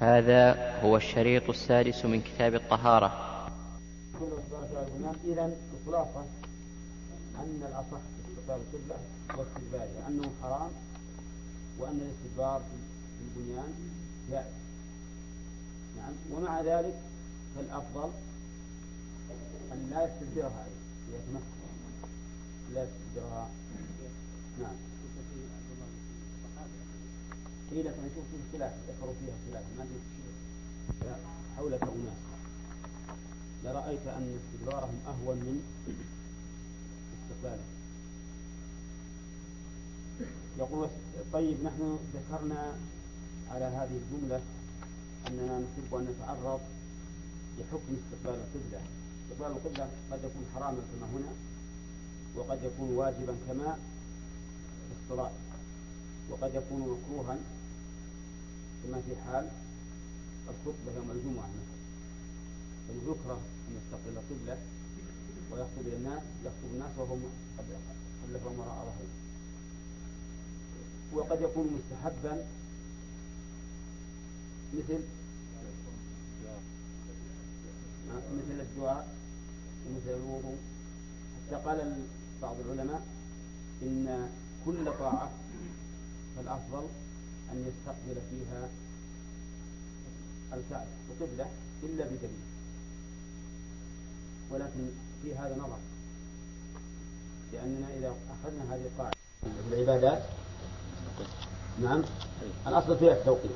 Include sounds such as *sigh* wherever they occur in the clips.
هذا هو الشريط السادس من كتاب الطهارة. إذا الخلاصة أن الأصح استقبال القبلة واستدبارها أنه حرام وأن الاستدبار في البنيان جائز. نعم. ومع ذلك فالأفضل أن لا يستدبرها يتمكن لا يستدبرها. نعم. قيل لكن نشوف فيه خلاف ذكروا فيها خلاف ما أدري حولك اناس لرأيت أن استدبارهم أهون من استقبالهم يقول طيب نحن ذكرنا على هذه الجملة أننا نحب أن نتعرض لحكم استقبال القبلة. استقبال القبلة قد يكون حراما كما هنا وقد يكون واجبا كما في الصلاة وقد يكون مكروها كما في حال الخطبة يوم الجمعة مثلا. فيكره أن يستقبل القبلة ويخطب إلى الناس يخطب الناس وهم خلفهم وراء ظهره وقد يكون مستحبا مثل مثل الدعاء ومثل الوضوء. حتى قال بعض العلماء إن كل طاعة فالأفضل أن يستقبل فيها الكعبة وقبلة إلا بدليل. ولكن في هذا نظر لأننا إذا أخذنا هذه القاعدة في العبادات نعم الأصل فيها التوقيت.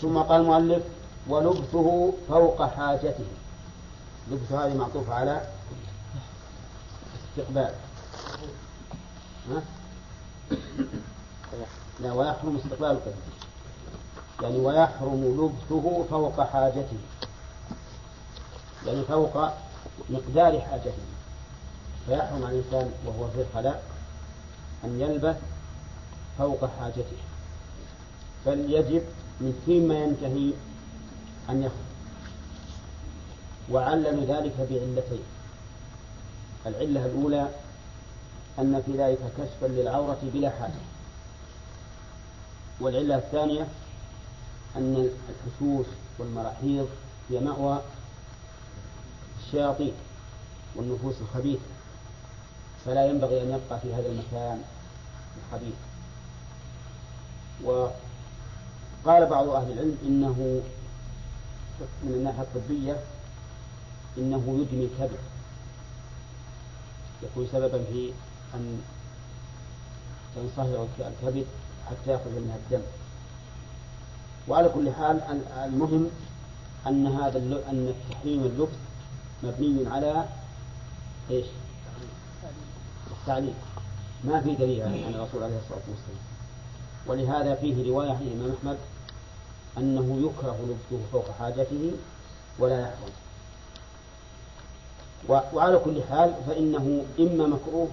ثم قال المؤلف ولبثه فوق حاجته. لبث هذه معطوفة على استقبال. ها؟ لا ويحرم استقبال القبلة يعني ويحرم لبثه فوق حاجته. يعني فوق مقدار حاجته. فيحرم على الإنسان وهو في الخلاء أن يلبث فوق حاجته. بل يجب من فيما ينتهي أن يخرج. وعلل ذلك بعلتين. العلة الأولى أن في ذلك كشفا للعورة بلا حاجة. والعلة الثانية أن الحشوش والمراحيض هي مأوى الشياطين والنفوس الخبيثة فلا ينبغي أن يبقى في هذا المكان الخبيث. وقال بعض أهل العلم إنه من الناحية الطبية إنه يدمي الكبد يكون سببا في أن ينصهر الكبد حتى يأخذ منها الدم. وعلى كل حال المهم أن هذا أن التحريم اللبس مبني على إيش؟ التعليم ما في دليل عن الرسول عليه الصلاة والسلام. ولهذا فيه رواية عن الإمام أحمد أنه يكره لبسه فوق حاجته ولا يحرم. وعلى كل حال فإنه إما مكروه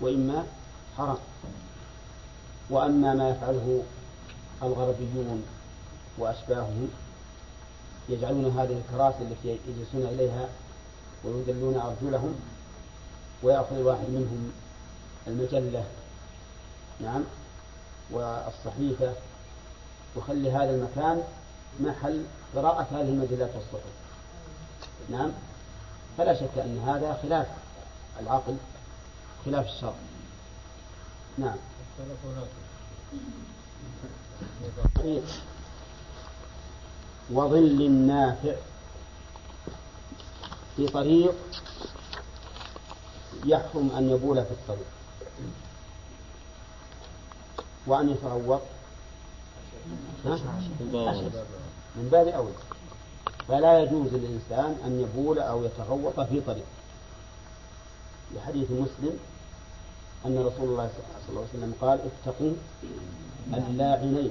وإما حرام. وأما ما يفعله الغربيون وأشباههم يجعلون هذه الكراسي التي يجلسون إليها ويدلون أرجلهم ويأخذ الواحد منهم المجلة نعم والصحيفة. وخلي هذا المكان محل قراءة هذه المجلات والصحف نعم. فلا شك أن هذا خلاف العقل خلاف الشرع نعم. وظل نافع في طريق يحرم أن يبول في الطريق. وأن يتروق. من باب أولى فلا يجوز للإنسان أن يبول أو يتغوط في طريق. لحديث مسلم أن رسول الله صلى الله عليه وسلم قال اتقوا اللاعنين.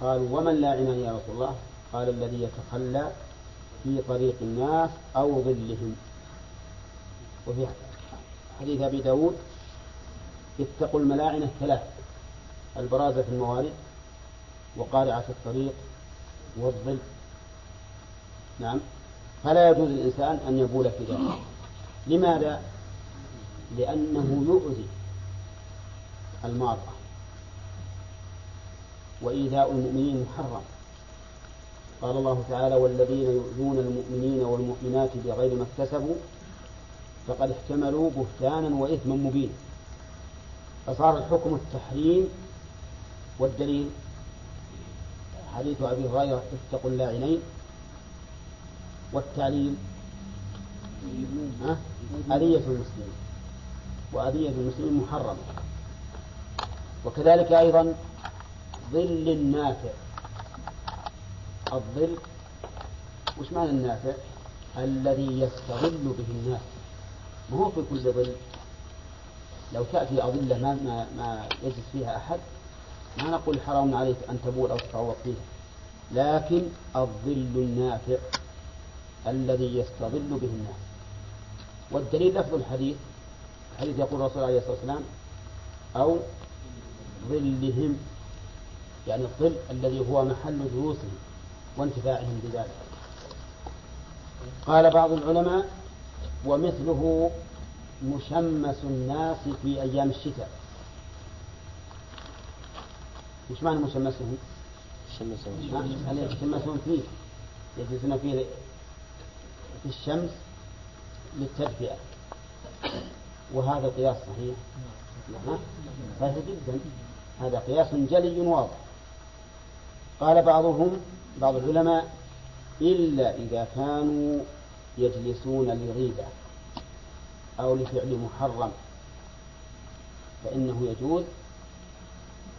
قالوا ومن لاعنان يا رسول الله؟ قال الذي يتخلى في طريق الناس أو ظلهم. وفي حديث أبي داود اتقوا الملاعن الثلاث البرازة في الموارد وقارعة الطريق والظل. نعم. فلا يجوز للإنسان أن يبول في ذلك. لماذا؟ لأنه يؤذي. المارة وإيذاء المؤمنين محرم. قال الله تعالى والذين يؤذون المؤمنين والمؤمنات بغير ما اكتسبوا فقد احتملوا بهتانا وإثما مبينا. فصار الحكم التحريم والدليل حديث أبي هريرة اتقوا اللاعنين. والتعليل أذية المسلمين. وأذية المسلمين محرمة. وكذلك أيضا ظل النافع الظل وش معنى النافع؟ الذي يستظل به الناس. ما هو في كل ظل؟ لو تأتي أظلة ما, ما, ما يجلس فيها أحد ما نقول حرام عليك أن تبول أو تتعوض فيها. لكن الظل النافع الذي يستظل به الناس. والدليل لفظ الحديث الحديث يقول الرسول عليه الصلاة والسلام أو ظلهم يعني الظل الذي هو محل جلوسهم وانتفاعهم بذلك. قال بعض العلماء ومثله مشمس الناس في أيام الشتاء. وش معنى مشمسهم؟ مشمسهم يتشمسون فيه؟ يجلسون فيه في الشمس للتدفئة. وهذا قياس صحيح. صحيح جدا. هذا قياس جلي واضح. قال بعضهم بعض العلماء إلا إذا كانوا يجلسون لريبة أو لفعل محرم فإنه يجوز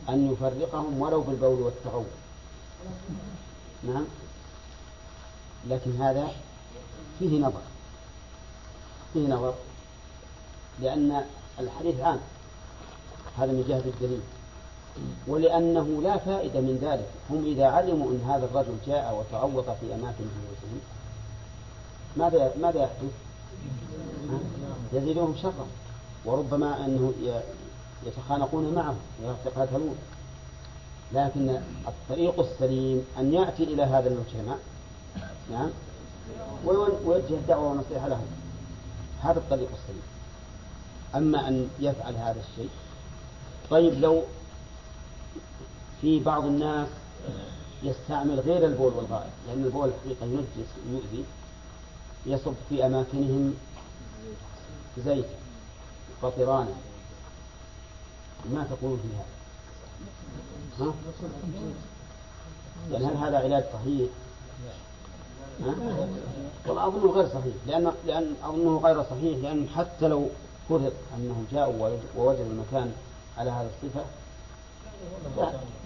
أن يفرقهم ولو بالبول والتغول. نعم. لكن هذا فيه نظر. فيه نظر لأن الحديث عام. هذا من جهة الدليل. ولأنه لا فائدة من ذلك. هم إذا علموا أن هذا الرجل جاء وتعوض في أماكن بيوتهم ماذا ماذا يحدث؟ يزيدهم شرا. وربما أنه يتخانقون معه ويقتتلون لكن الطريق السليم أن يأتي إلى هذا المجتمع نعم ويوجه الدعوة والنصيحة لهم. هذا الطريق السليم. أما أن يفعل هذا الشيء طيب لو في بعض الناس يستعمل غير البول والغائط لأن البول الحقيقة ينجس ويؤذي يصب في أماكنهم زيت قطرانا ما تقول في هذا ها؟ يعني هل هذا علاج صحيح؟ والله أظنه غير صحيح لأن لأن أظنه غير صحيح لأن حتى لو فرض أنهم جاءوا ووجدوا المكان على هذه الصفة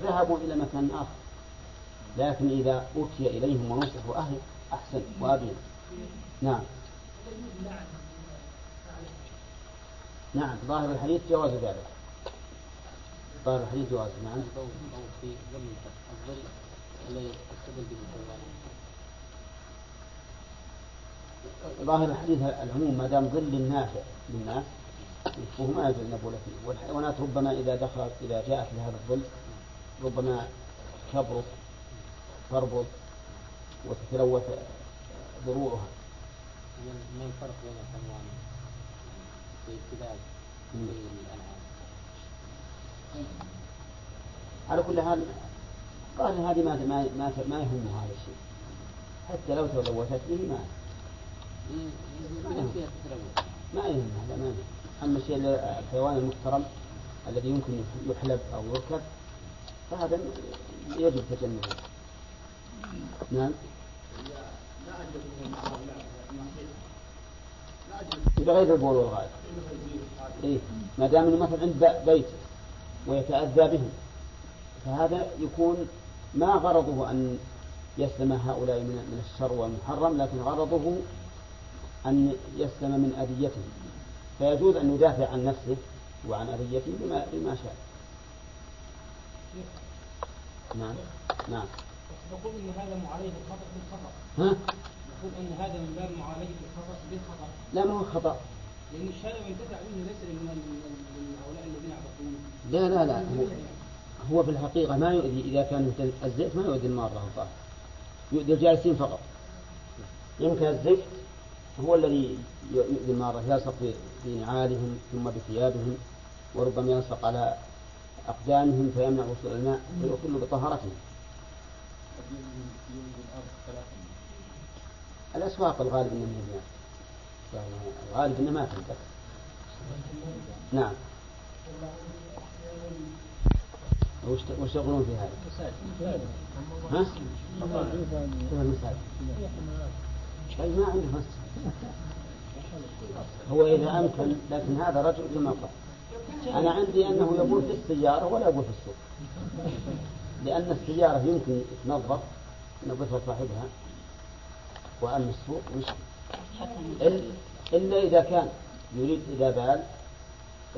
ذهبوا إلى مكان آخر. لكن إذا أوتي إليهم ونصحوا أهل أحسن. وأبين نعم. نعم. ظاهر الحديث جواز ذلك. ظاهر الحديث جواز. نعم. ظاهر الحديث العموم ما دام ظل نافع للناس وهو ما يجوز فيه والحيوانات ربما إذا دخلت إذا جاءت لهذا الظل ربما تبرص تربط وتتلوث ضروعها. ما الفرق بين الحيوان في ابتداء؟ على كل حال قال هذه ما ما ما, ما يهم هذا الشيء. حتى لو تلوثت به ما ما يهم هذا ما يهم. أما الشيء الحيوان المحترم الذي يمكن يحلب أو يركب فهذا يجب تجنبه. نعم. بغير البول والغائط. إيه. ما دام إنه مثلا عند بيت ويتأذى بهم فهذا يكون ما غرضه أن يسلم هؤلاء من الشر والمحرم لكن غرضه أن يسلم من أذيتهم. فيجوز أن يدافع عن نفسه وعن أذيته بما, بما شاء. نعم. نعم. نقول إن هذا معالجة الخطا بالخطأ. ها؟ نقول إن هذا من باب معالجة الخطا بالخطأ. لا ما هو خطأ. لأن الشارع ينتفع منه ليس من هؤلاء الذين يعبدون لا لا لا. هو, هو في الحقيقة ما يؤذي إذا كان الزيت ما يؤذي المارة الظاهر يؤذي الجالسين فقط. يمكن الزيت هو الذي يؤذي المارة يلصق في نعالهم ثم بثيابهم وربما يلصق على أقدامهم فيمنع وصول الماء فيخل بطهارتهم الأسواق الغالب من الغالب أنها ما تنتهي نعم. وش وش يقولون في هذا؟ ها؟ المساجد. طيب ما عنده مسجد هو إذا أمكن لكن هذا رجل كما قال. أنا عندي أنه يقول في السيارة ولا يقول في السوق. لأن السيارة يمكن تنظف ينظفها صاحبها وأما السوق مش. إلا إذا كان يريد إذا بال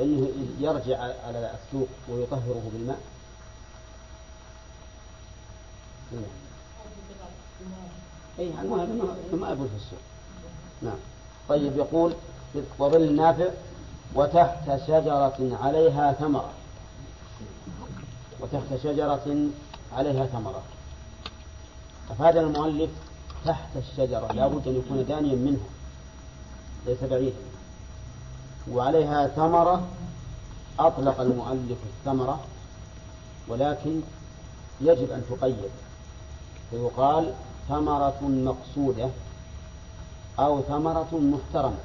أنه يرجع على السوق ويطهره بالماء. أي المهم ما يقول في السوق. نعم. طيب يقول وظل النافع وتحت شجرة عليها ثمرة. وتحت شجرة عليها ثمرة. أفاد المؤلف تحت الشجرة لا بد أن يكون دانيا منها ليس بعيدا. وعليها ثمرة أطلق المؤلف الثمرة ولكن يجب أن تقيد. فيقال ثمرة مقصودة. أو ثمرة محترمة.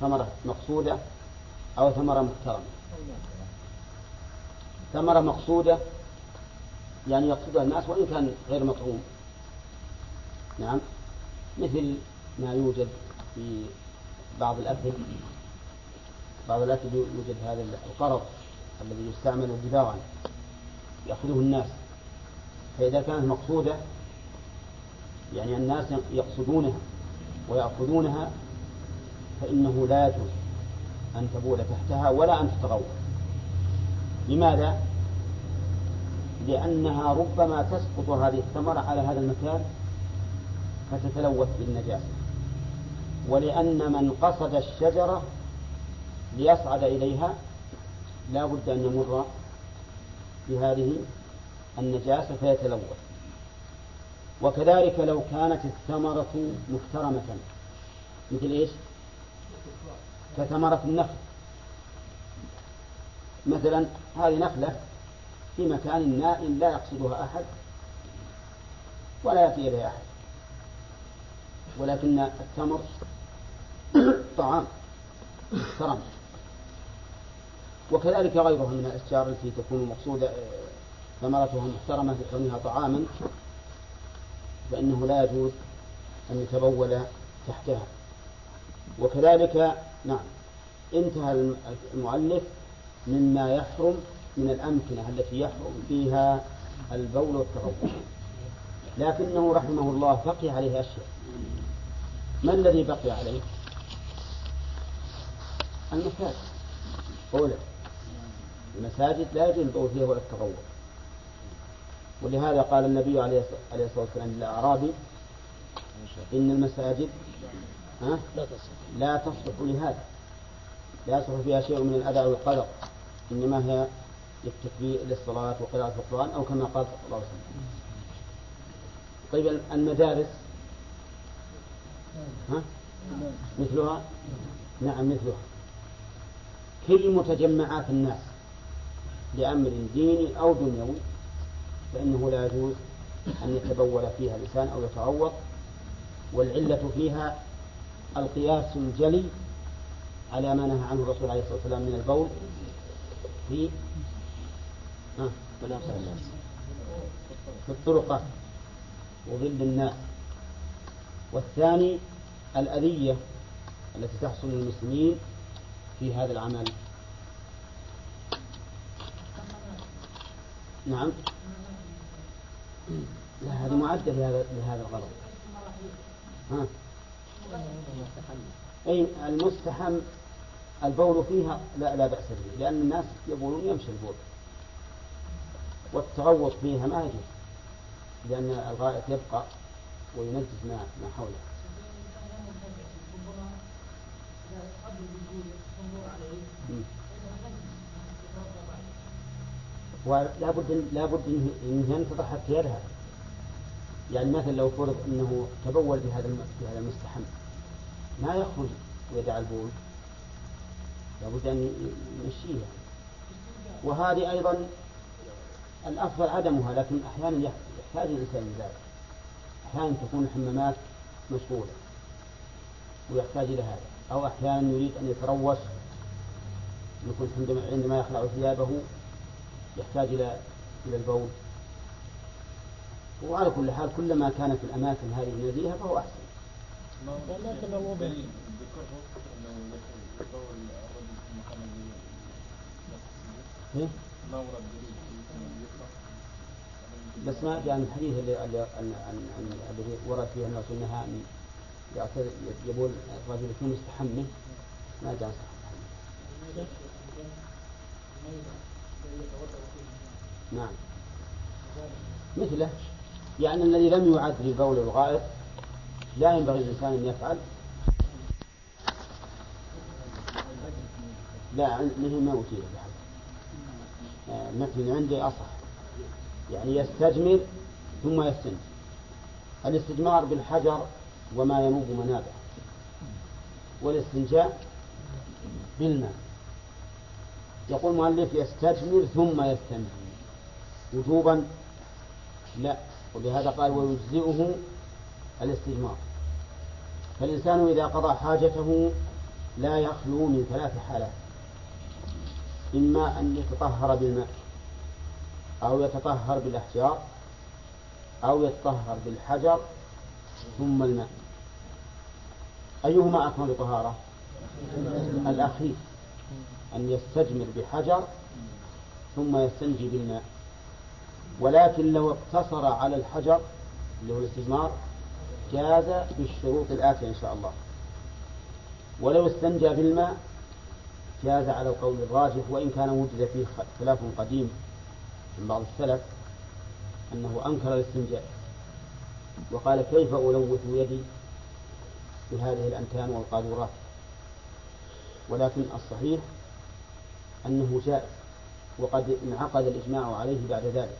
ثمرة مقصودة أو ثمرة محترمة. ثمرة مقصودة يعني يقصدها الناس وإن كان غير مطعوم. نعم. مثل ما يوجد في بعض الأكل. بعض الأكل يوجد هذا القرض الذي يستعمل دباغا يأخذه الناس. فإذا كانت مقصودة يعني الناس يقصدونها ويأخذونها فإنه لا يجوز أن تبول تحتها ولا أن تتغوط. لماذا؟ لأنها ربما تسقط هذه الثمرة على هذا المكان فتتلوث بالنجاسة. ولأن من قصد الشجرة ليصعد إليها لا بد أن يمر بهذه النجاسة فيتلوث. وكذلك لو كانت الثمرة محترمة. مثل إيش؟ كثمرة النخل. مثلا هذه نخلة في مكان نائم لا يقصدها أحد ولا يأتي إليها أحد. ولكن التمر طعام محترم. وكذلك غيرها من الأشجار التي تكون مقصودة ثمرتها محترمة بكونها طعاما. فإنه لا يجوز أن يتبول تحتها. وكذلك نعم انتهى المؤلف مما يحرم من الأمكنة التي يحرم فيها البول والتغوط لكنه رحمه الله بقي عليه أشياء. ما الذي بقي عليه؟ المساجد. أولا المساجد لا يجوز البول فيها ولا التغوط ولهذا قال النبي عليه الصلاة والسلام للأعرابي إن المساجد ها؟ لا تصلح لهذا. لا يصلح فيها شيء من الأذى والقدر إنما هي للتكبير للصلاة وقراءة القرآن أو كما قال صلى الله عليه وسلم. طيب المدارس ها؟ مثلها؟ نعم مثلها. كل متجمعات الناس لأمر ديني أو دنيوي فإنه لا يجوز أن يتبول فيها الإنسان أو يتعوض والعلة فيها القياس الجلي على ما نهى عنه الرسول عليه الصلاة والسلام من البول في في الطرقات وظل الناس. والثاني الأذية التي تحصل للمسلمين في هذا العمل. نعم. لا هذه معدة لهذا لهذا الغرض ها؟ أي المستحم البول فيها لا لا بأس به لأن الناس يقولون يمشي البول. والتغوط فيها ما يجوز لأن الغائط يبقى وينجس ما ما حوله. ولا بد لا بد انه ينتظر حتى يذهب يعني مثلا لو فرض إنه تبول بهذا بهذا المستحم ما يخرج ويدع البول؟ لابد أن يمشيها. وهذه أيضا الأفضل عدمها لكن أحيانا يحتاج الإنسان إلى ذلك. أحيانا تكون الحمامات مشغولة ويحتاج إلى هذا. أو أحيانا يريد أن يتروش يكون عندما يخلع ثيابه يحتاج إلى إلى البول وعلى كل حال كلما كانت الأماكن هذه نزيهة فهو أحسن. إيه؟ بس ما جاء من الحديث اللي الذي ورد فيه الناس إنها ان يقول الرجل يكون مستحمه ما جاء نعم. مثله. يعني الذي لم يعد للبول الغائط لا ينبغي الإنسان أن يفعل. لا مثل ما أوتي بحد مثل عندي أصح. يعني يستجمر ثم يستنجي الاستجمار بالحجر وما ينوب منابه والاستنجاء بالماء. يقول المؤلف يستجمر ثم يستنجي وجوبا لا. ولهذا قال ويجزئه الاستجمار فالإنسان إذا قضى حاجته لا يخلو من ثلاث حالات. إما أن يتطهر بالماء أو يتطهر بالأحجار أو يتطهر بالحجر ثم الماء. أيهما أكمل طهارة؟ الأخير. أن يستجمر بحجر ثم يستنجي بالماء. ولكن لو اقتصر على الحجر اللي هو الاستجمار جاز بالشروط الآتية إن شاء الله. ولو استنجى بالماء جاز على القول الراجح وإن كان وجد فيه خلاف قديم من بعض السلف أنه أنكر الاستنجاء. وقال كيف ألوث يدي بهذه الأنتان والقاذورات؟ ولكن الصحيح أنه جائز وقد انعقد الإجماع عليه بعد ذلك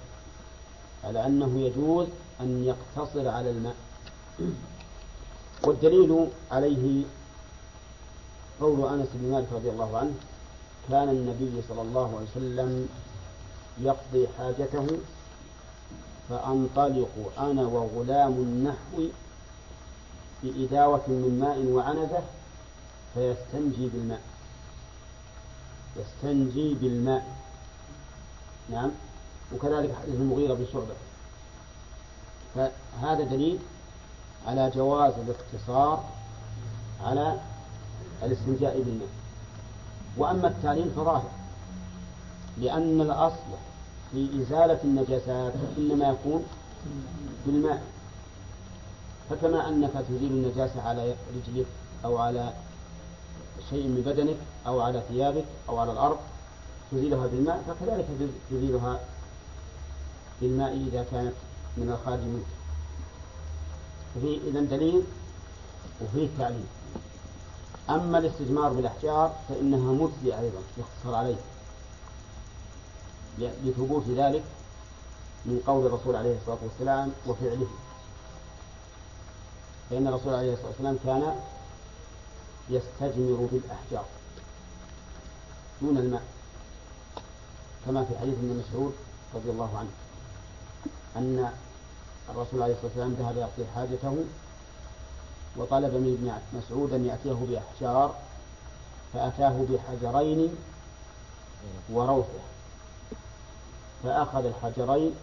على أنه يجوز أن يقتصر على الماء. والدليل عليه قول أنس بن مالك رضي الله عنه كان النبي صلى الله عليه وسلم يقضي حاجته فأنطلق أنا وغلام النحو بإداوة من ماء وعنزة فيستنجي بالماء. يستنجي بالماء. نعم. وكذلك حديث المغيرة بن شعبة. فهذا دليل على جواز الاقتصار على الاستنجاء بالماء. وأما التعليل فظاهر لأن الأصل في إزالة النجاسات إنما يكون بالماء. فكما أنك تزيل النجاسة على رجلك أو على شيء من بدنك أو على ثيابك أو على الأرض تزيلها بالماء فكذلك تزيلها بالماء إذا كانت من الخارج منك. ففي إذا دليل وفيه تعليل أما الاستجمار بالأحجار فإنها مجزية أيضا يقتصر عليه. لثبوت ذلك من قول الرسول عليه الصلاة والسلام وفعله. فإن الرسول عليه الصلاة والسلام كان يستجمر بالأحجار دون الماء كما في حديث ابن مسعود رضي الله عنه أن الرسول عليه الصلاة والسلام ذهب يقضي حاجته وطلب من ابن مسعود أن يأتيه بأحجار فأتاه بحجرين وروثه فأخذ الحجرين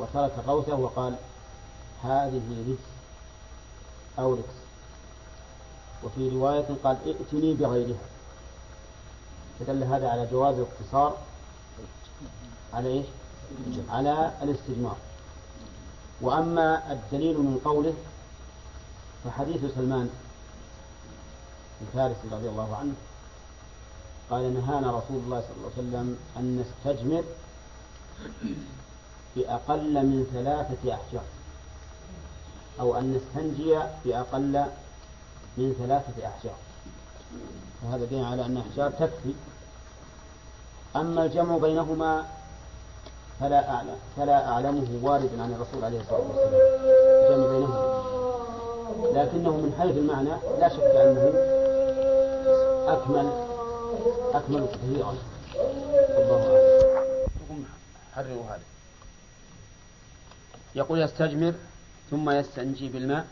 وترك الروثة وقال هذه رجس أو ركس وفي رواية قال ائتني بغيرها فدل هذا على جواز الاقتصار على إيش؟ على الاستجمار وأما الدليل من قوله فحديث سلمان الفارسي رضي الله عنه قال نهانا رسول الله صلى الله عليه وسلم أن نستجمر بأقل من ثلاثة أحجار أو أن نستنجي بأقل من ثلاثة أحجار. وهذا دين على أن أحجار تكفي. أما الجمع بينهما فلا أعلم فلا أعلمه واردا عن الرسول عليه الصلاة والسلام. الجمع بينهما. لكنه من حيث المعنى لا شك أنه أكمل أكمل كثيرا. حرروا هذا. يقول يستجمر ثم يستنجي بالماء.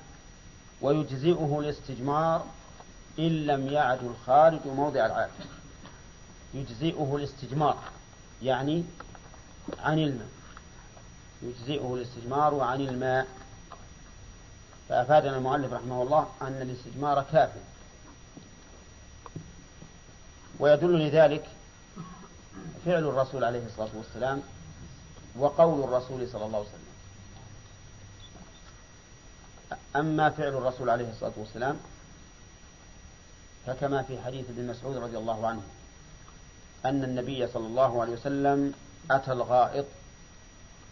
ويجزئه الاستجمار إن لم يعد الخارج موضع العادة يجزئه الاستجمار يعني عن الماء. يجزئه الاستجمار عن الماء. فأفادنا المؤلف رحمه الله أن الاستجمار كاف. ويدل لذلك فعل الرسول عليه الصلاة والسلام وقول الرسول صلى الله عليه وسلم. أما فعل الرسول عليه الصلاة والسلام فكما في حديث ابن مسعود رضي الله عنه أن النبي صلى الله عليه وسلم أتى الغائط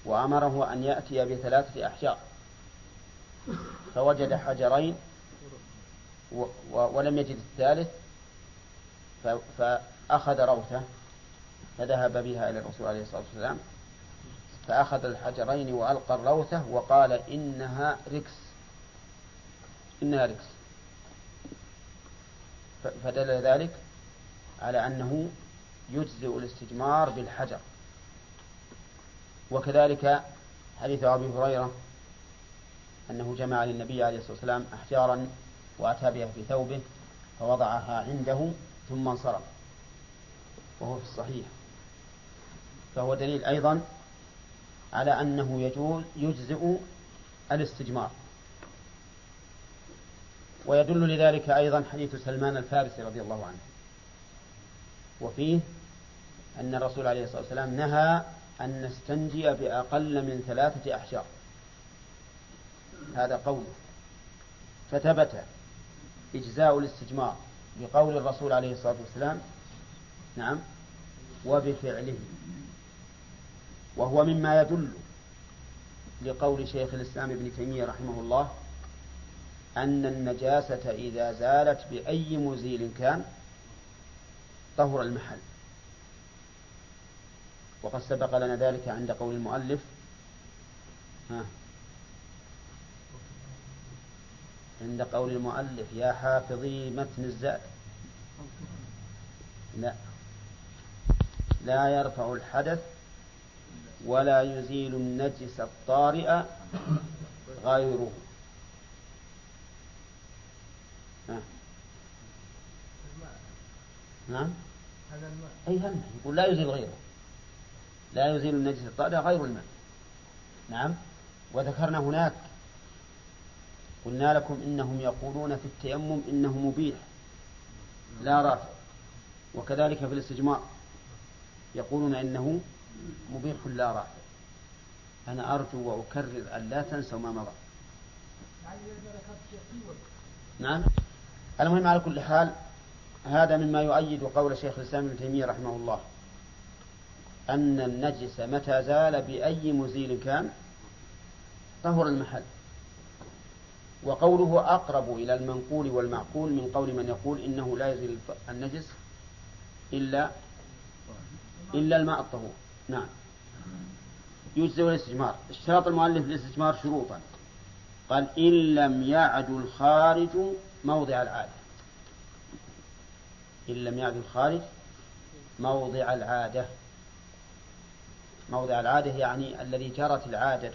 وأمره أن يأتي بثلاثة أحجار فوجد حجرين ولم يجد الثالث فأخذ روثة فذهب بها إلى الرسول عليه الصلاة والسلام فأخذ الحجرين وألقى الروثة وقال إنها ركس إنها فدل ذلك على أنه يجزئ الاستجمار بالحجر. وكذلك حديث أبي هريرة أنه جمع للنبي عليه الصلاة والسلام أحجارا وأتى بها في ثوبه فوضعها عنده ثم انصرف. وهو في الصحيح. فهو دليل أيضا على أنه يجوز يجزئ الاستجمار. ويدل لذلك أيضا حديث سلمان الفارسي رضي الله عنه. وفيه أن الرسول عليه الصلاة والسلام نهى أن نستنجي بأقل من ثلاثة أحجار. هذا قوله. فثبت إجزاء الاستجمار بقول الرسول عليه الصلاة والسلام نعم وبفعله. وهو مما يدل لقول شيخ الإسلام ابن تيمية رحمه الله أن النجاسة إذا زالت بأي مزيل كان طهر المحل. وقد سبق لنا ذلك عند قول المؤلف. ها. عند قول المؤلف يا حافظي متن الزاد. لا. لا يرفع الحدث ولا يزيل النجس الطارئ غيره. نعم. أي هم. يقول لا يزيل غيره. لا يزيل النجس الطارئ غير الماء. نعم. وذكرنا هناك. قلنا لكم إنهم يقولون في التيمم إنه مبيح. لا رافع. وكذلك في الاستجمار يقولون إنه مبيح لا رافع. أنا أرجو وأكرر أن لا تنسوا ما مضى. نعم. المهم على كل حال هذا مما يؤيد قول شيخ الإسلام ابن تيمية رحمه الله أن النجس متى زال بأي مزيل كان؟ طهر المحل. وقوله أقرب إلى المنقول والمعقول من قول من يقول إنه لا يزيل النجس إلا إلا الماء الطهور. نعم. يجزئ الاستجمار. اشتراط المؤلف للاستجمار شروطا. قال إن لم يعد الخارج موضع العادة. إن لم يعد الخارج موضع العادة. موضع العادة يعني الذي جرت العادة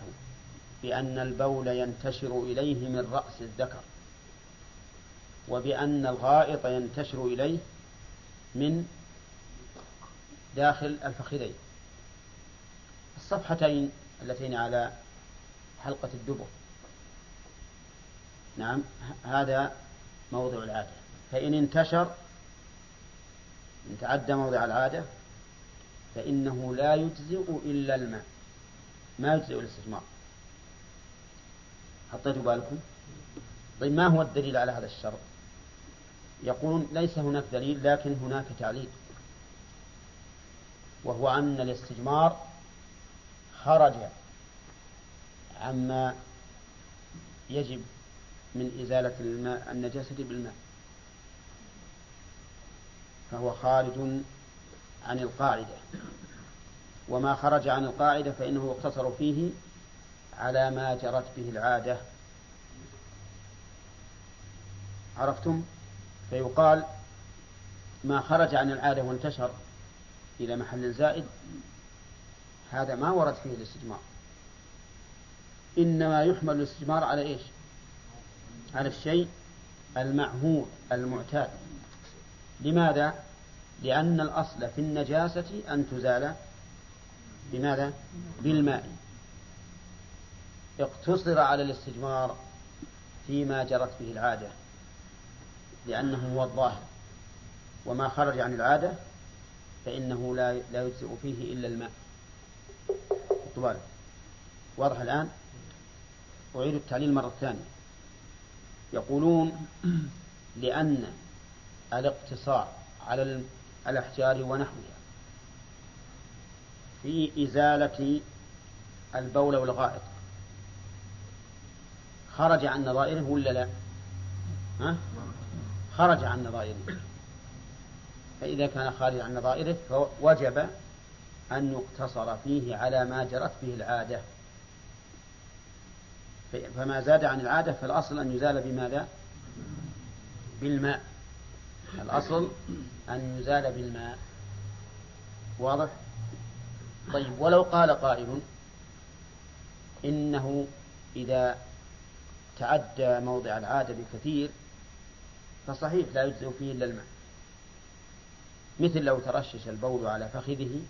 بأن البول ينتشر إليه من رأس الذكر وبأن الغائط ينتشر إليه من داخل الفخذين. الصفحتين اللتين على حلقة الدبر. نعم هذا موضع العادة. فإن انتشر إن تعدى موضع العادة فإنه لا يجزئ إلا الماء. ما يجزئ الاستجمار حطيتوا بالكم؟ طيب ما هو الدليل على هذا الشرط؟ يقولون ليس هناك دليل لكن هناك تعليل. وهو أن الاستجمار خرج عما يجب من إزالة الماء النجاسة بالماء. فهو خارج عن القاعدة. وما خرج عن القاعدة فإنه يقتصر فيه على ما جرت به العادة. عرفتم؟ فيقال ما خرج عن العادة وانتشر إلى محل زائد هذا ما ورد فيه الاستجمار. إنما يحمل الاستجمار على إيش؟ على الشيء المعهود المعتاد. لماذا؟ لأن الأصل في النجاسة أن تزال بماذا؟ بالماء. اقتصر على الاستجمار فيما جرت به العادة لأنه هو الظاهر. وما خرج عن العادة فإنه لا لا يجزئ فيه إلا الماء. طوال واضح الآن؟ أعيد التعليل مرة ثانية. يقولون لأن الاقتصار على الأحجار ونحوها في إزالة البول والغائط خرج عن نظائره ولا لا؟ ها؟ خرج عن نظائره فإذا كان خارج عن نظائره فوجب أن يقتصر فيه على ما جرت به العادة فما زاد عن العادة فالأصل أن يزال بماذا؟ بالماء. الأصل أن يزال بالماء. واضح؟ طيب ولو قال قائل إنه إذا تعدى موضع العادة بكثير فصحيح لا يجزئ فيه إلا الماء. مثل لو ترشش البول على فخذه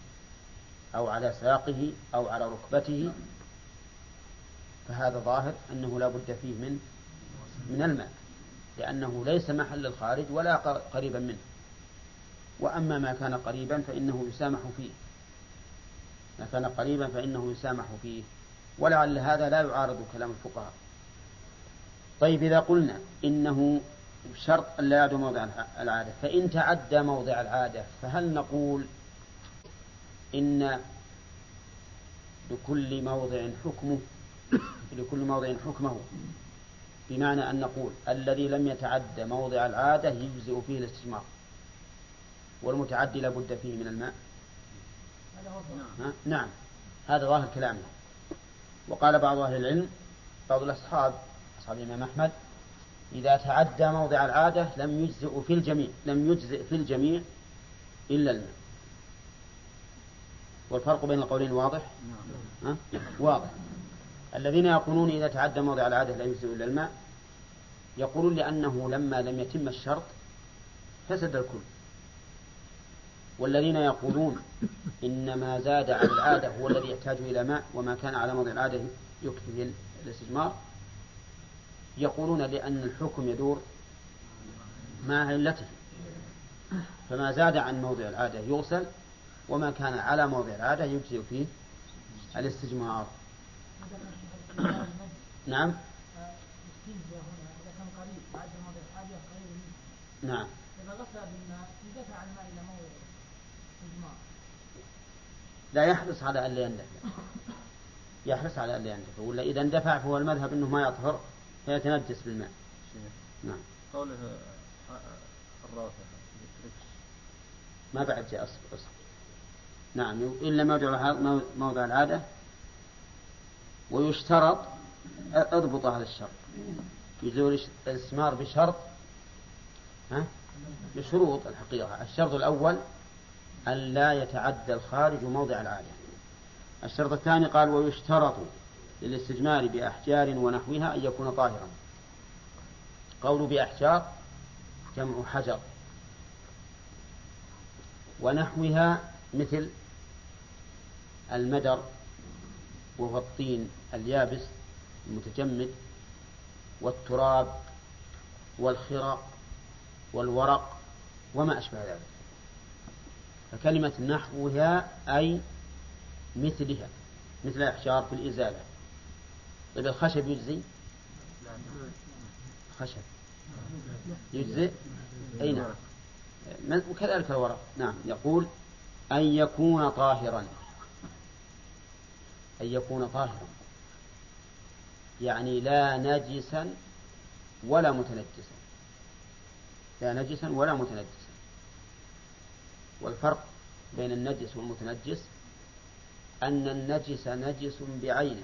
أو على ساقه أو على ركبته فهذا ظاهر أنه لا بد فيه من من الماء لأنه ليس محل الخارج ولا قريبا منه. وأما ما كان قريبا فإنه يسامح فيه. ما كان قريبا فإنه يسامح فيه. ولعل هذا لا يعارض كلام الفقهاء. طيب إذا قلنا إنه شرط لا يعدو موضع العادة فإن تعدى موضع العادة فهل نقول إن لكل موضع حكمه؟ لكل موضع حكمه. بمعنى أن نقول الذي لم يتعد موضع العادة يجزئ فيه الاستجمار والمتعدي لابد فيه من الماء. ها؟ نعم. هذا ظاهر كلامه. وقال بعض أهل العلم بعض الأصحاب أصحاب الإمام أحمد إذا تعدى موضع العادة لم يجزئ في الجميع لم يجزئ في الجميع إلا الماء. والفرق بين القولين واضح؟ ها؟ واضح. الذين يقولون إذا تعدى موضع العادة لا يجزئ إلا الماء يقولون لأنه لما لم يتم الشرط فسد الكل. والذين يقولون إن ما زاد عن العادة هو الذي يحتاج إلى ماء وما كان على موضع العادة يكفي الاستجمار يقولون لأن الحكم يدور مع علته. فما زاد عن موضع العادة يغسل وما كان على موضع العادة يجزئ فيه الاستجمار نعم. نعم. إذا غسل بالماء الماء إلى موضع لا يحرص على أن لا يندفع. يحرص على أن لا يندفع. ولا إذا اندفع فهو المذهب أنه ما يطهر فيتنجس بالماء. نعم. قوله الرافع. ما بعد جاء أصبر أصبر. نعم. إلا موضع موضع العادة ويشترط أضبط هذا الشرط. يزول الاستثمار بشرط ها؟ بشروط الحقيقة. الشرط الأول أن لا يتعدى الخارج موضع العادة الشرط الثاني قال ويشترط للاستجمار بأحجار ونحوها أن يكون طاهرا. قول بأحجار جمع حجر. ونحوها مثل المدر وهو الطين اليابس المتجمد والتراب والخرق والورق وما أشبه ذلك. فكلمة نحوها أي مثلها مثل الأحجار في الإزالة. طيب الخشب يجزي؟ خشب. يجزي؟ أي نعم. وكذلك الورق. نعم. يقول أن يكون طاهرا. أن يكون طاهرا. يعني لا نجسا ولا متنجسا. لا نجسا ولا متنجسا. والفرق بين النجس والمتنجس أن النجس نجس بعينه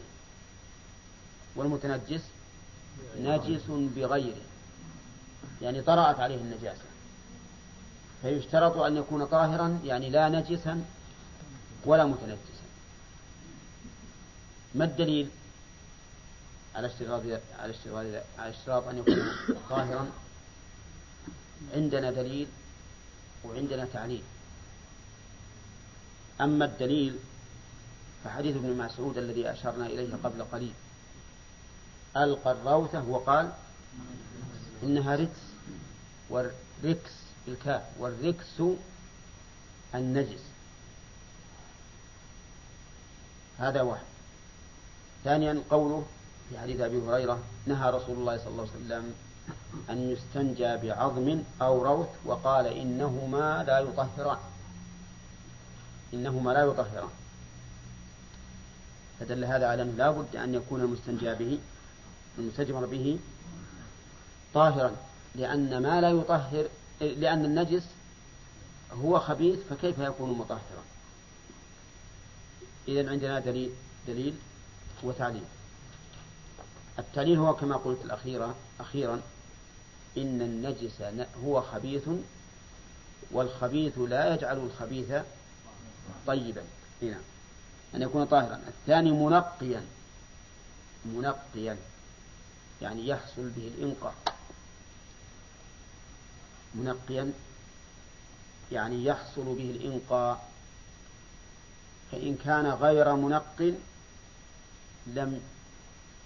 والمتنجس نجس بغيره. يعني طرأت عليه النجاسة. فيشترط أن يكون طاهرا يعني لا نجسا ولا متنجسا. ما الدليل؟ على اشتراط على اشتراط على اشتراط أن يكون طاهرا عندنا دليل وعندنا تعليل. أما الدليل فحديث ابن مسعود الذي أشرنا إليه قبل قليل. ألقى الروثة وقال إنها ركس والركس بالكاف والركس النجس. هذا واحد. ثانيا قوله في حديث أبي هريرة نهى رسول الله صلى الله عليه وسلم أن يستنجى بعظم أو روث وقال إنهما لا يطهران. إنهما لا يطهران. فدل هذا على أنه لا بد أن يكون المستنجى به المستجمر به طاهرا لأن ما لا يطهر لأن النجس هو خبيث فكيف يكون مطهرا؟ إذا عندنا دليل دليل وتعليل. التعليل هو كما قلت الأخيرة أخيرا إن النجس هو خبيث والخبيث لا يجعل الخبيث طيبا. هنا أن يكون طاهرا. الثاني منقيا. منقيا. يعني يحصل به الإنقاء منقيا يعني يحصل به الإنقاء فإن كان غير منق لم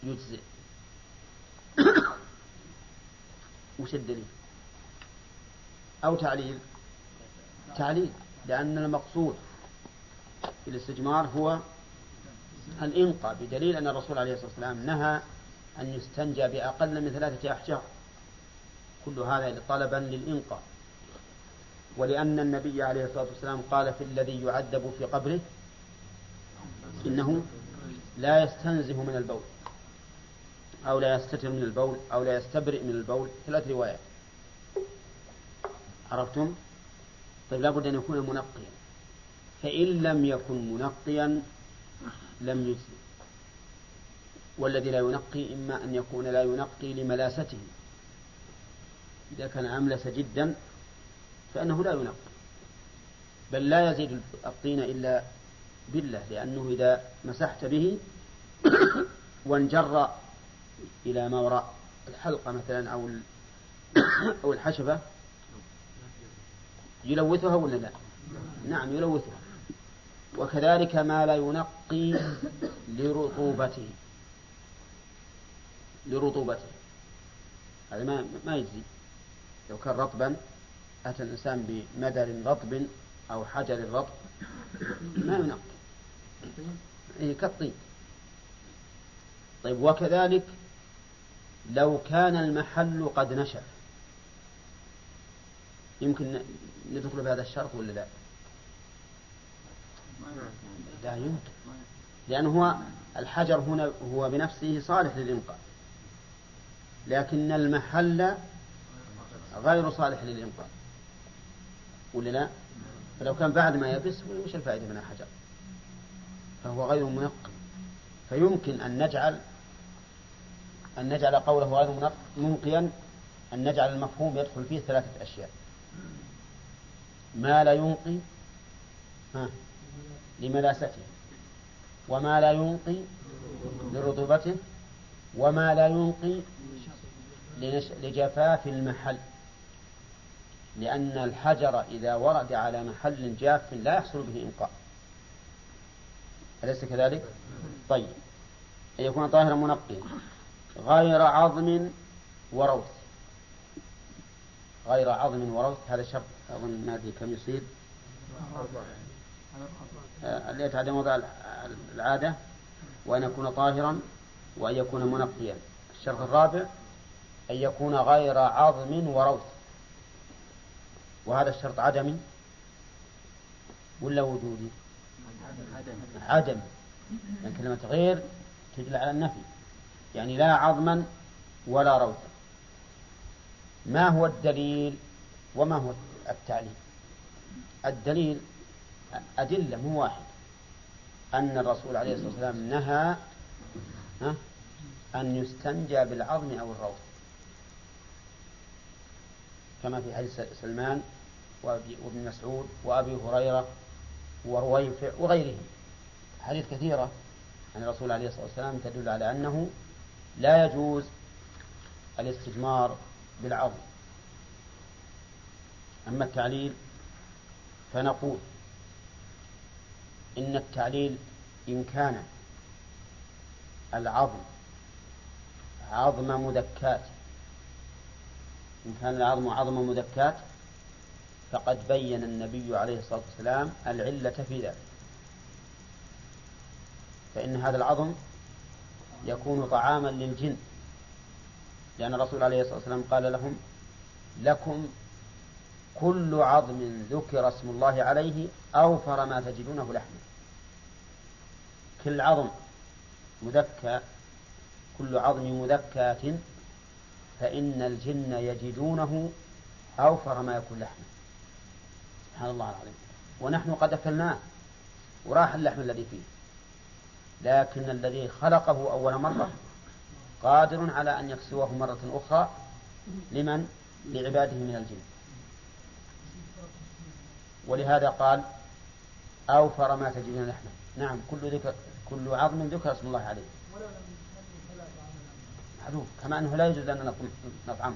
يجزئ. *coughs* وش الدليل؟ أو تعليل؟ تعليل لأن المقصود في الاستجمار هو الإنقاء بدليل أن الرسول عليه الصلاة والسلام نهى أن يستنجى بأقل من ثلاثة أحجار. كل هذا طلبا للإنقاء ولأن النبي عليه الصلاة والسلام قال في الذي يعذب في قبره إنه لا يستنزه من البول أو لا يستتر من البول أو لا يستبرئ من البول ثلاث روايات. عرفتم؟ طيب لابد أن يكون منقيا. فإن لم يكن منقيا لم يجزي والذي لا ينقي إما أن يكون لا ينقي لملاسته. إذا كان أملس جدا فإنه لا ينقي. بل لا يزيد الطين إلا بالله لأنه إذا مسحت به *coughs* وانجر إلى ما وراء الحلقة مثلا أو *coughs* أو الحشبة يلوثها ولا لا؟ نعم يلوثها. وكذلك ما لا ينقي لرطوبته. لرطوبته. هذا ما ما يجزي. لو كان رطبا أتى الإنسان بمدر رطب أو حجر رطب ما ينقي. كالطين طيب وكذلك لو كان المحل قد نشف يمكن ندخل بهذا الشرط ولا لا؟ لا يمكن لأنه هو الحجر هنا هو بنفسه صالح للإنقاذ لكن المحل غير صالح للإنقاذ ولا لا؟ فلو كان بعد ما يبس وش الفائدة من الحجر؟ فهو غير منقي فيمكن أن نجعل أن نجعل قوله غير منقيا أن نجعل المفهوم يدخل فيه ثلاثة أشياء. ما لا ينقي ها لملاسته وما لا ينقي لرطوبته وما لا ينقي لجفاف المحل. لأن الحجر إذا ورد على محل جاف لا يحصل به إنقاء. أليس كذلك؟ طيب. أن يكون طاهرا منقيا. غير عظم وروث. غير عظم وروث. هذا شرط. أظن ما أدري كم يصير. آه، اللي يتعدى موضع العادة. وأن يكون طاهرا وأن يكون منقيا. الشرط الرابع أن يكون غير عظم وروث. وهذا الشرط عدمي ولا وجودي؟ عدمي يعني كلمة غير تدل على النفي. يعني لا عظما ولا روثا. ما هو الدليل وما هو التعليل؟ الدليل أدلة مو واحد. أن الرسول عليه الصلاة والسلام نهى أن يستنجى بالعظم أو الروث. كما في حديث سلمان وابن مسعود وأبي هريرة ورويفع وغيرهم. حديث كثيرة عن الرسول عليه الصلاة والسلام تدل على أنه لا يجوز الاستجمار بالعظم أما التعليل فنقول إن التعليل إن كان العظم عظم مذكات. إن كان العظم عظم مذكات فقد بين النبي عليه الصلاة والسلام العلة في ذلك. فإن هذا العظم يكون طعاما للجن. لأن الرسول عليه الصلاة والسلام قال لهم لكم كل عظم ذكر اسم الله عليه أوفر ما تجدونه لحما. كل عظم مذكى كل عظم مذكاة فإن الجن يجدونه أوفر ما يكون لحما. سبحان الله العظيم. ونحن قد أكلناه وراح اللحم الذي فيه. لكن الذي خلقه أول مرة قادر على أن يكسوه مرة أخرى لمن؟ لعباده من الجن. ولهذا قال أوفر ما تجدون لحمه. نعم كل ذكر كل عظم ذكر اسم الله عليه. معلوم كما أنه لا يجوز أن نطعمه.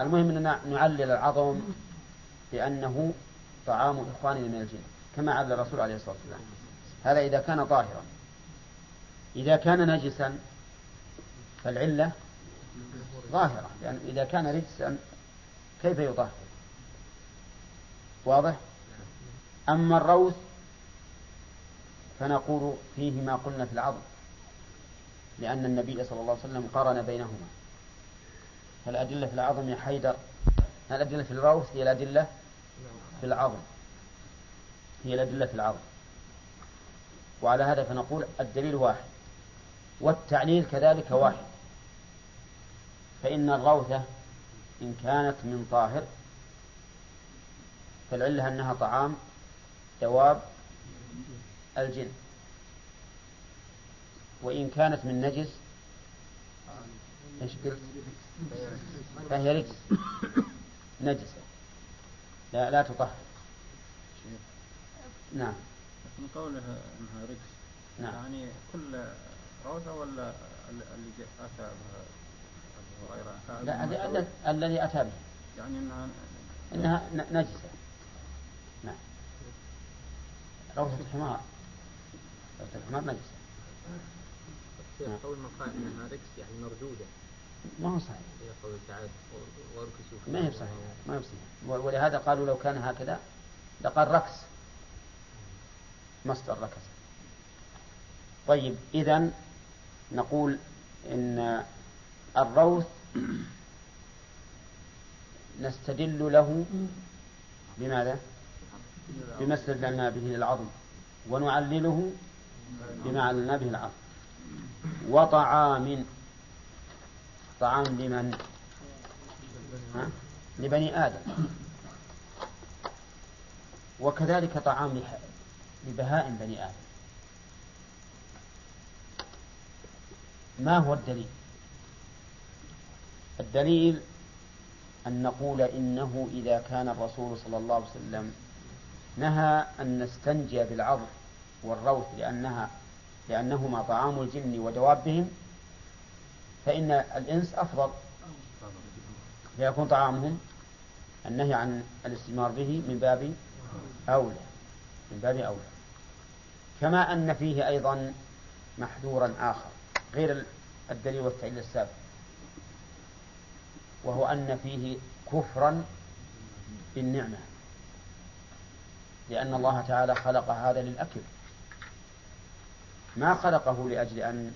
المهم أننا نعلل العظم بأنه طعام إخواننا من الجن كما علل الرسول عليه الصلاة والسلام. هذا إذا كان طاهرا. إذا كان نجسا فالعلة ظاهرة لأن إذا كان رجسا كيف يطهر؟ واضح؟ أما الروث فنقول فيه ما قلنا في العظم لأن النبي صلى الله عليه وسلم قارن بينهما. فالأدلة في العظم يا حيدر. الأدلة في الروث هي الأدلة في العظم. هي الأدلة في العظم. وعلى هذا فنقول الدليل واحد والتعليل كذلك واحد. فإن الروثة إن كانت من طاهر فالعلة أنها طعام دواب الجن. وإن كانت من نجس إيش قلت؟ فهي رجس. نجسة لا لا تطهر. نعم. من قوله إنها رجس نعم. يعني كل روثة ولا اللي أتى بها لا الذي أتى به. يعني إنها إنها نجسة. نعم. روثة الحمار. روثة الحمار نجسة. نعم. قول من قال إنها ركس يعني مردودة. ما هو صحيح. ما هي صحيح. ما هي صحيح. ولهذا قالوا لو كان هكذا لقال ركس. مصدر ركس. طيب إذا نقول إن الروث نستدل له بماذا؟ بما استدللنا به للعظم. ونعلله بما عللنا به العظم وطعام طعام لمن؟ لبني آدم. وكذلك طعام لبهائم بني آدم. ما هو الدليل؟ الدليل أن نقول إنه إذا كان الرسول صلى الله عليه وسلم نهى أن نستنجي بالعظم والروث لأنها لأنهما طعام الجن ودوابهم فإن الإنس أفضل. فيكون طعامهم النهي عن الاستثمار به من باب أولى من باب أولى. كما أن فيه أيضا محذورا آخر غير الدليل والتعليل السابق وهو أن فيه كفرا بالنعمة لأن الله تعالى خلق هذا للأكل. ما خلقه لأجل أن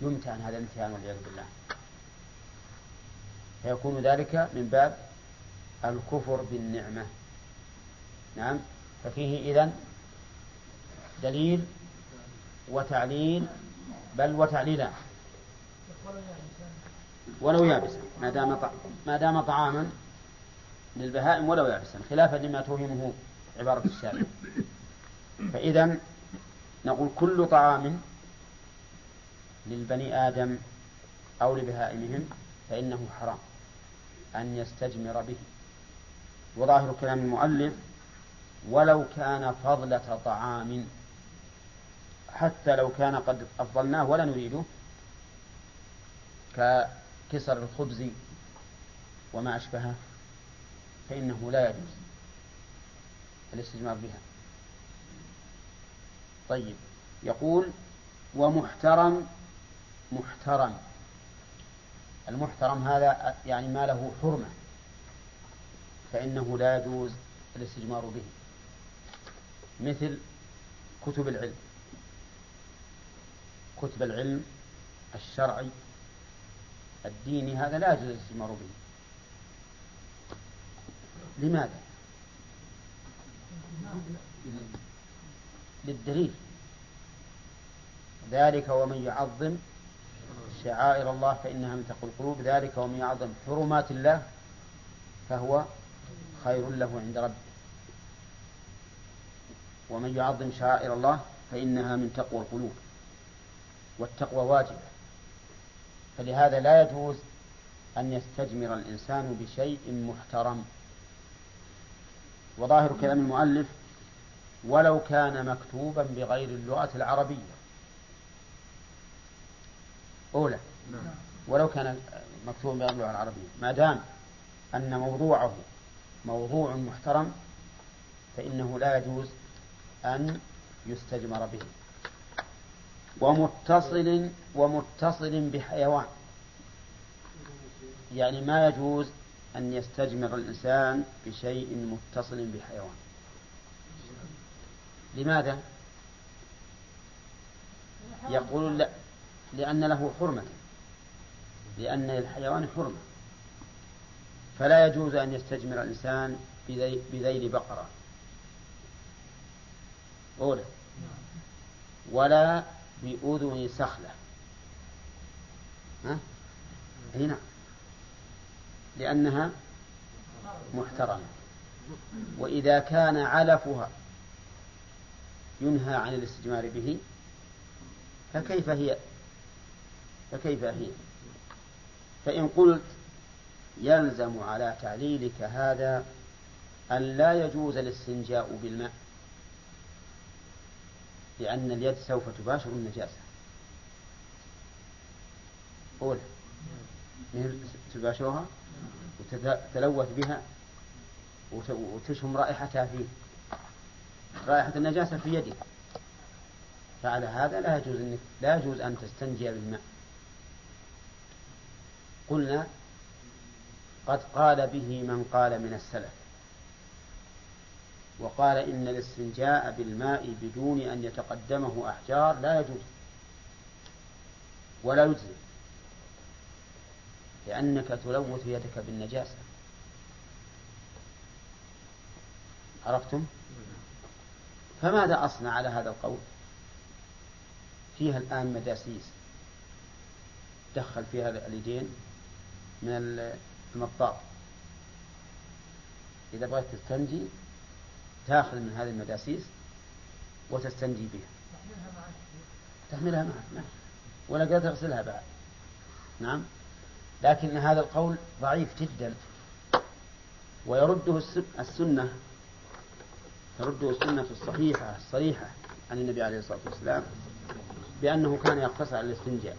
يمتهن هذا الامتهان والعياذ بالله. فيكون ذلك من باب الكفر بالنعمة. نعم. ففيه إذن دليل وتعليل بل وتعليلان ولو يابسا ما دام ما دام طعاما للبهائم ولو يابسا خلافا لما توهمه عبارة الشارع. فإذا نقول كل طعام للبني آدم أو لبهائمهم فإنه حرام أن يستجمر به. وظاهر كلام المؤلف ولو كان فضلة طعام حتى لو كان قد أفضلناه ولا نريده ككسر الخبز وما أشبهه فإنه لا يجوز الاستجمار بها. طيب يقول ومحترم محترم. المحترم هذا يعني ما له حرمة فإنه لا يجوز الاستجمار به. مثل كتب العلم. كتب العلم الشرعي الديني هذا لا يجوز الاستجمار به. لماذا؟ للدليل. ذلك ومن يعظم شعائر الله فإنها من تقوى القلوب. ذلك ومن يعظم حرمات الله فهو خير له عند ربه. ومن يعظم شعائر الله فإنها من تقوى القلوب والتقوى واجبة. فلهذا لا يجوز أن يستجمر الإنسان بشيء محترم. وظاهر كلام المؤلف ولو كان مكتوبا بغير اللغة العربية أولى. ولو كان مكتوبا بغير اللغة العربية. ما دام أن موضوعه موضوع محترم فإنه لا يجوز أن يستجمر به. ومتصل ومتصل بحيوان. يعني ما يجوز أن يستجمر الإنسان بشيء متصل بحيوان. لماذا؟ يقول لا. لأن له حرمة لأن للحيوان حرمة. فلا يجوز أن يستجمر الإنسان بذي- بذيل بقرة. أولى. ولا بأذن سخلة. ها؟ هنا لأنها محترمة. وإذا كان علفها ينهى عن الاستجمار به فكيف هي فكيف هي؟ فإن قلت يلزم على تعليلك هذا أن لا يجوز الاستنجاء بالماء لأن اليد سوف تباشر النجاسة. مثل تباشرها وتتلوث بها وت- وتشم رائحتها فيه رائحة النجاسة في يدك. فعلى هذا لا يجوز لا يجوز أن تستنجي بالماء. قلنا قد قال به من قال من السلف وقال إن الاستنجاء بالماء بدون أن يتقدمه أحجار لا يجوز ولا يجزي لأنك تلوث يدك بالنجاسة عرفتم؟ فماذا أصنع على هذا القول؟ فيها الآن مداسيس دخل فيها اليدين من المطاط إذا بغيت تستنجي تأخذ من هذه المداسيس وتستنجي بها. تحملها معك نعم ولا قد تغسلها بعد. نعم. لكن هذا القول ضعيف جدا. ويرده الس- السنة ترده السنة الصحيحة الصريحة عن النبي عليه الصلاة والسلام بأنه كان يقتصر على الاستنجاء.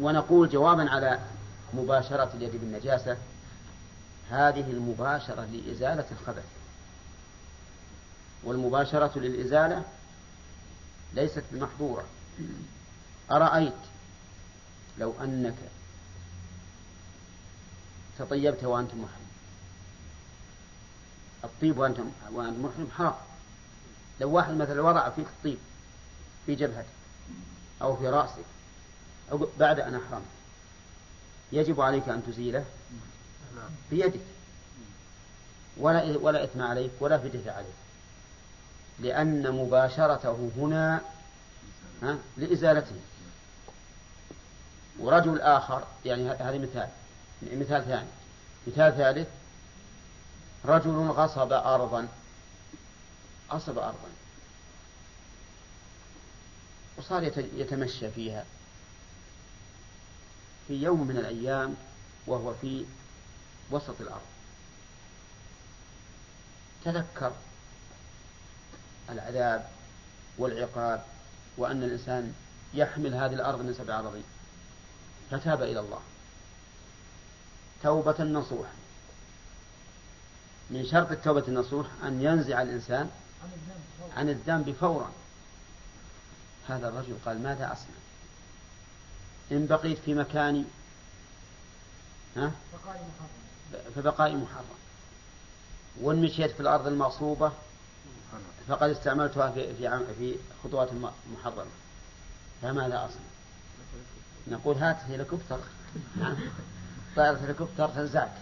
ونقول جوابا على مباشرة اليد بالنجاسة هذه المباشرة لإزالة الخبث والمباشرة للإزالة ليست بمحظورة أرأيت لو أنك تطيبت وأنت محرم. الطيب وأنت وأنت محرم حرام. لو واحد مثلا وضع فيك الطيب في جبهتك أو في رأسك أو بعد أن أحرمت. يجب عليك أن تزيله بيدك. ولا ولا إثم عليك ولا فدية عليك. لأن مباشرته هنا لإزالته. ورجل آخر يعني هذا مثال مثال ثاني. مثال ثالث رجل غصب أرضا. غصب أرضا. وصار يتمشى فيها. في يوم من الأيام وهو في وسط الأرض. تذكر العذاب والعقاب وأن الإنسان يحمل هذه الأرض من سبع أراضين فتاب إلى الله. توبة نصوح من شرط التوبة النصوح أن ينزع الإنسان عن الذنب فورا. هذا الرجل قال ماذا أصنع؟ إن بقيت في مكاني. ها؟ فبقائي محرم. وإن مشيت في الأرض المغصوبة فقد استعملتها في في في خطوات محرمة. فماذا أصنع؟ نقول هات هليكوبتر. *laughs* طائرة هليكوبتر تنزعك.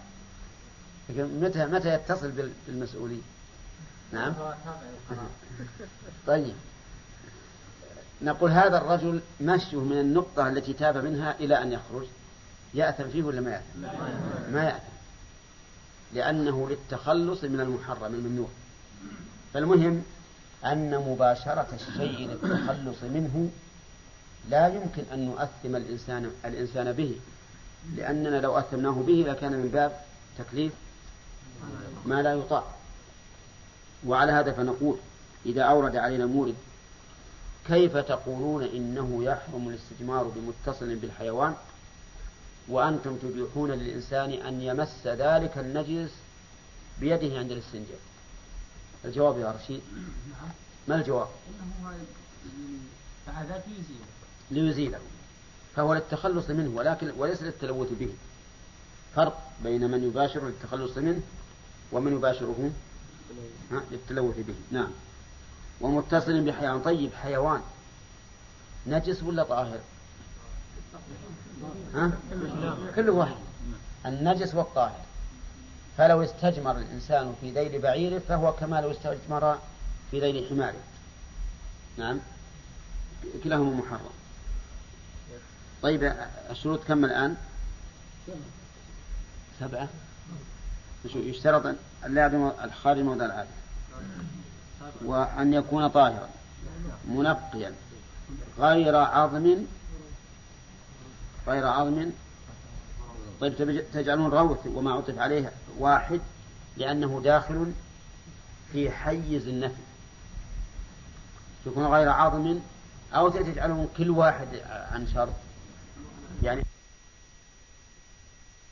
لكن متى متى يتصل بالمسؤولين؟ نعم؟ طيب. نقول هذا الرجل مشيه من النقطة التي تاب منها إلى أن يخرج. يأثم فيه ولا ما يأثم؟ ما يأثم. لأنه للتخلص من المحرم الممنوع فالمهم أن مباشرة الشيء للتخلص منه لا يمكن أن نؤثم الإنسان الإنسان به. لأننا لو أثمناه به لكان من باب تكليف ما لا يطاع وعلى هذا فنقول إذا أورد علينا مورد كيف تقولون إنه يحرم الاستجمار بمتصل بالحيوان وأنتم تبيحون للإنسان أن يمس ذلك النجس بيده عند الاستنجاء؟ الجواب يا رشيد. ما الجواب؟ ليزيله. فهو للتخلص منه ولكن وليس للتلوث به. فرق بين من يباشر للتخلص منه ومن يباشره للتلوث به. نعم. ومتصل بحيوان. طيب حيوان. نجس ولا طاهر؟ ها؟ كل واحد. النجس والطاهر. فلو استجمر الإنسان في ذيل بعيره فهو كما لو استجمر في ذيل حماره. نعم. كلاهما محرم. طيب الشروط كم الآن؟ سبعة. يشترط يعدم الخارج موضع العادة وأن يكون طاهرا منقيا غير عظم غير عظم. طيب تجعلون روث وما عطف عليه واحد لأنه داخل في حيز النفي. يكون غير عظم أو تجعلون كل واحد عن شرط يعني